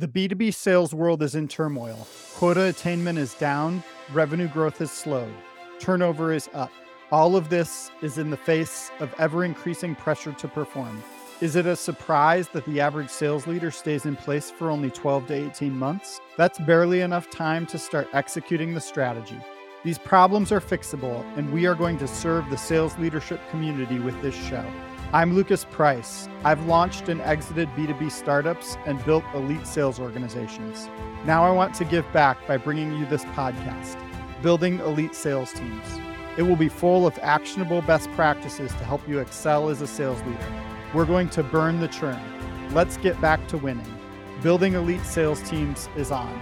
The B2B sales world is in turmoil. Quota attainment is down, revenue growth has slowed, turnover is up. All of this is in the face of ever increasing pressure to perform. Is it a surprise that the average sales leader stays in place for only 12 to 18 months? That's barely enough time to start executing the strategy. These problems are fixable, and we are going to serve the sales leadership community with this show. I'm Lucas Price. I've launched and exited B2B startups and built elite sales organizations. Now I want to give back by bringing you this podcast, Building Elite Sales Teams. It will be full of actionable best practices to help you excel as a sales leader. We're going to burn the churn. Let's get back to winning. Building elite sales teams is on.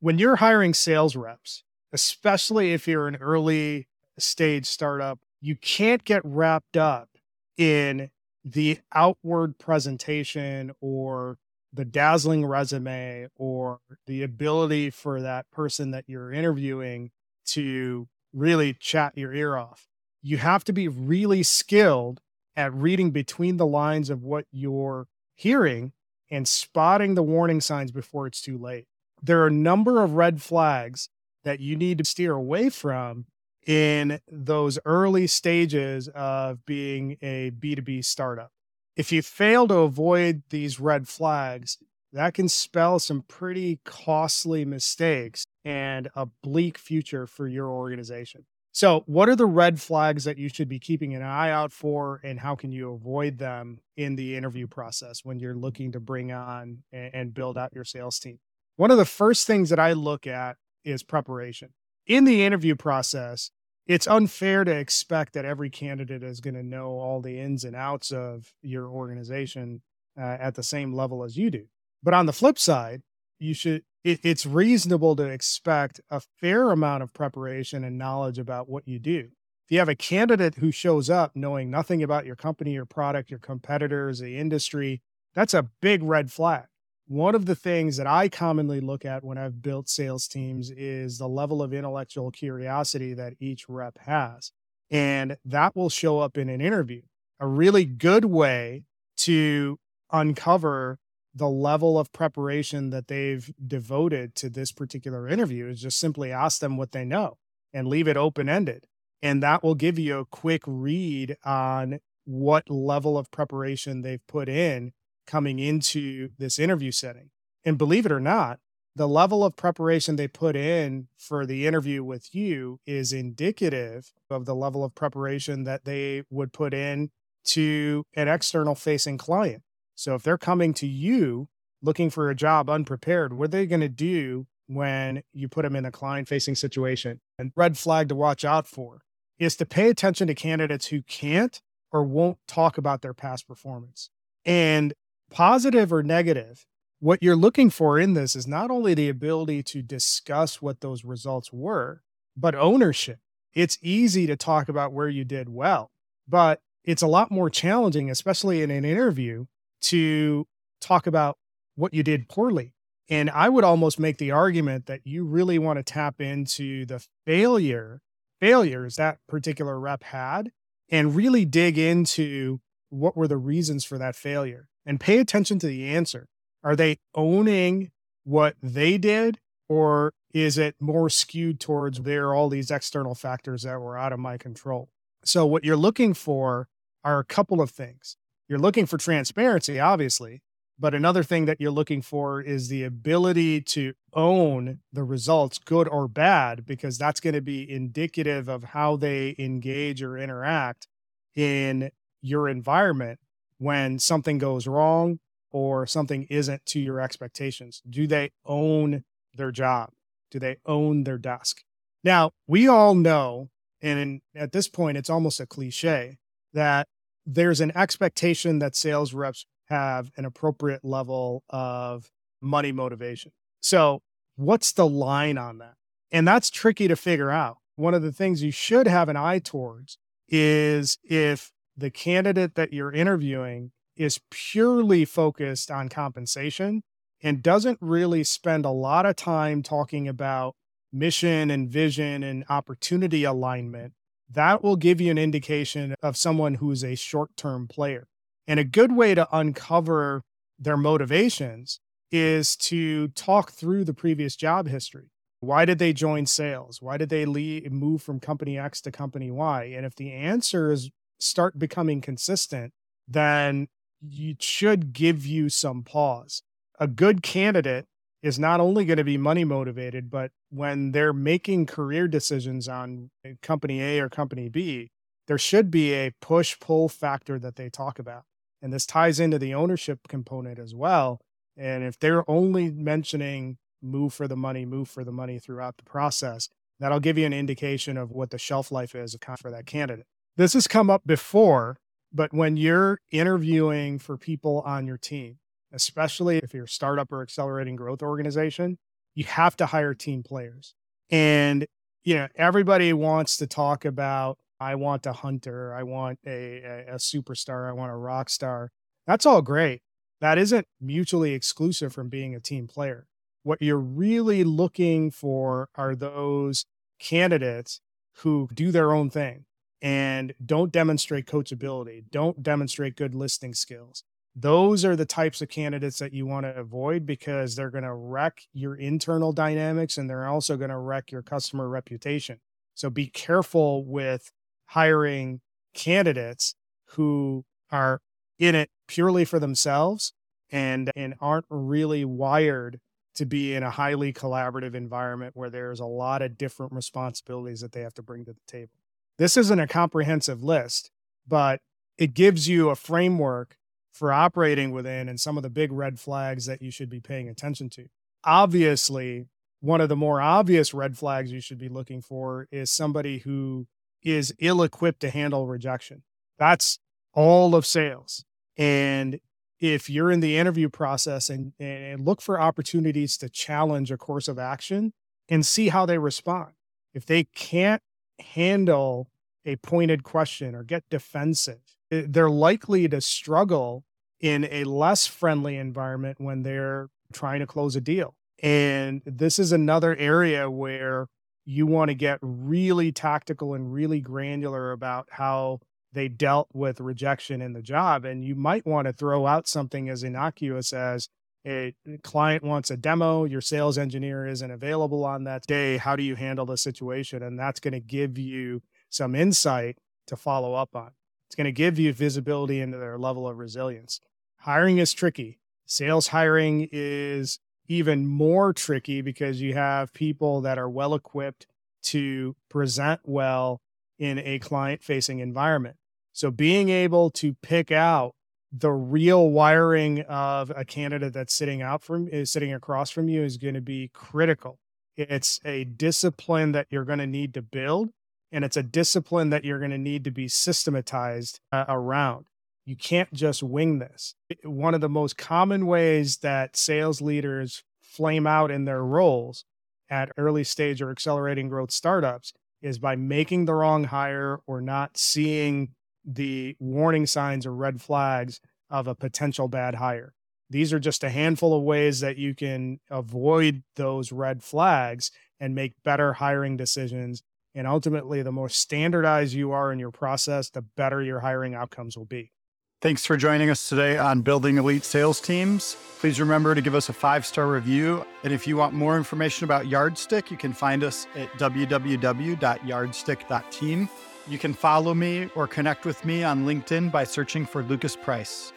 When you're hiring sales reps, especially if you're an early stage startup, you can't get wrapped up in the outward presentation or the dazzling resume or the ability for that person that you're interviewing to really chat your ear off. You have to be really skilled at reading between the lines of what you're hearing and spotting the warning signs before it's too late. There are a number of red flags that you need to steer away from in those early stages of being a B2B startup. If you fail to avoid these red flags, that can spell some pretty costly mistakes and a bleak future for your organization. So, what are the red flags that you should be keeping an eye out for, and how can you avoid them in the interview process when you're looking to bring on and build out your sales team? One of the first things that I look at is preparation in the interview process, it's unfair to expect that every candidate is going to know all the ins and outs of your organization uh, at the same level as you do. But on the flip side, you should it, it's reasonable to expect a fair amount of preparation and knowledge about what you do. If you have a candidate who shows up knowing nothing about your company, your product, your competitors, the industry, that's a big red flag one of the things that I commonly look at when I've built sales teams is the level of intellectual curiosity that each rep has. And that will show up in an interview. A really good way to uncover the level of preparation that they've devoted to this particular interview is just simply ask them what they know and leave it open ended. And that will give you a quick read on what level of preparation they've put in coming into this interview setting. And believe it or not, the level of preparation they put in for the interview with you is indicative of the level of preparation that they would put in to an external facing client. So if they're coming to you looking for a job unprepared, what are they going to do when you put them in a client facing situation? And red flag to watch out for is to pay attention to candidates who can't or won't talk about their past performance. And positive or negative, what you're looking for in this is not only the ability to discuss what those results were, but ownership. It's easy to talk about where you did well, but it's a lot more challenging, especially in an interview, to talk about what you did poorly. And I would almost make the argument that you really want to tap into the failure, failures that particular rep had, and really dig into what were the reasons for that failure and pay attention to the answer. Are they owning what they did, or is it more skewed towards there are all these external factors that were out of my control? So, what you're looking for are a couple of things. You're looking for transparency, obviously, but another thing that you're looking for is the ability to own the results, good or bad, because that's going to be indicative of how they engage or interact in your environment when something goes wrong or something isn't to your expectations? Do they own their job? Do they own their desk? Now, we all know, and at this point, it's almost a cliche that there's an expectation that sales reps have an appropriate level of money motivation. So, what's the line on that? And that's tricky to figure out. One of the things you should have an eye towards is if the candidate that you're interviewing is purely focused on compensation and doesn't really spend a lot of time talking about mission and vision and opportunity alignment, that will give you an indication of someone who's a short term player. And a good way to uncover their motivations is to talk through the previous job history. Why did they join sales? Why did they leave, move from company X to company Y? And if the answers start becoming consistent, then it should give you some pause. A good candidate is not only going to be money motivated, but when they're making career decisions on eh, company A or company B, there should be a push pull factor that they talk about. And this ties into the ownership component as well. And if they're only mentioning move for the money, move for the money throughout the process, that'll give you an indication of what the shelf life is for that candidate. This has come up before, but when you're interviewing for people on your team, especially if you're a startup or accelerating growth organization, you have to hire team players. And, you know, everybody wants to talk about, I want a hunter, I want a, a, a superstar, I want a rock star. That's all great. That isn't mutually exclusive from being a team player. What you're really looking for are those candidates who do their own thing and don't demonstrate coachability, don't demonstrate good listening skills, those are the types of candidates that you want to avoid because they're going to wreck your internal dynamics and they're also going to wreck your customer reputation. So be careful with hiring candidates who are in it purely for themselves and and aren't really wired to be in a highly collaborative environment where there's a lot of different responsibilities that they have to bring to the table. This isn't a comprehensive list, but it gives you a framework for operating within and some of the big red flags that you should be paying attention to. Obviously, one of the more obvious red flags you should be looking for is somebody who is ill equipped to handle rejection. That's all of sales. And if you're in the interview process and, and look for opportunities to challenge a course of action and see how they respond. If they can't handle a pointed question or get defensive, Eh, they're likely to struggle in a less friendly environment when they're trying to close a deal. And this is another area where you want to get really tactical and really granular about how they dealt with rejection in the job. And you might want to throw out something as innocuous as a client wants a demo, your sales engineer isn't available on that day. How do you handle the situation? And that's going to give you some insight to follow up on. It's going to give you visibility into their level of resilience. Hiring is tricky. Sales hiring is even more tricky because you have people that are well equipped to present well in a client facing environment. So being able to pick out the real wiring of a candidate that's sitting out from is sitting across from you is going to be critical. It's a discipline that you're going to need to build and it's a discipline that you're going to need to be systematized uh, around. You can't just wing this. One of the most common ways that sales leaders flame out in their roles at early stage or accelerating growth startups is by making the wrong hire or not seeing the warning signs or red flags of a potential bad hire. These are just a handful of ways that you can avoid those red flags and make better hiring decisions and ultimately, the more standardized you are in your process, the better your hiring outcomes will be. Thanks for joining us today on Building Elite Sales Teams. Please remember to give us a five star review. And if you want more information about Yardstick, you can find us at www.yardstick.team. You can follow me or connect with me on LinkedIn by searching for Lucas Price.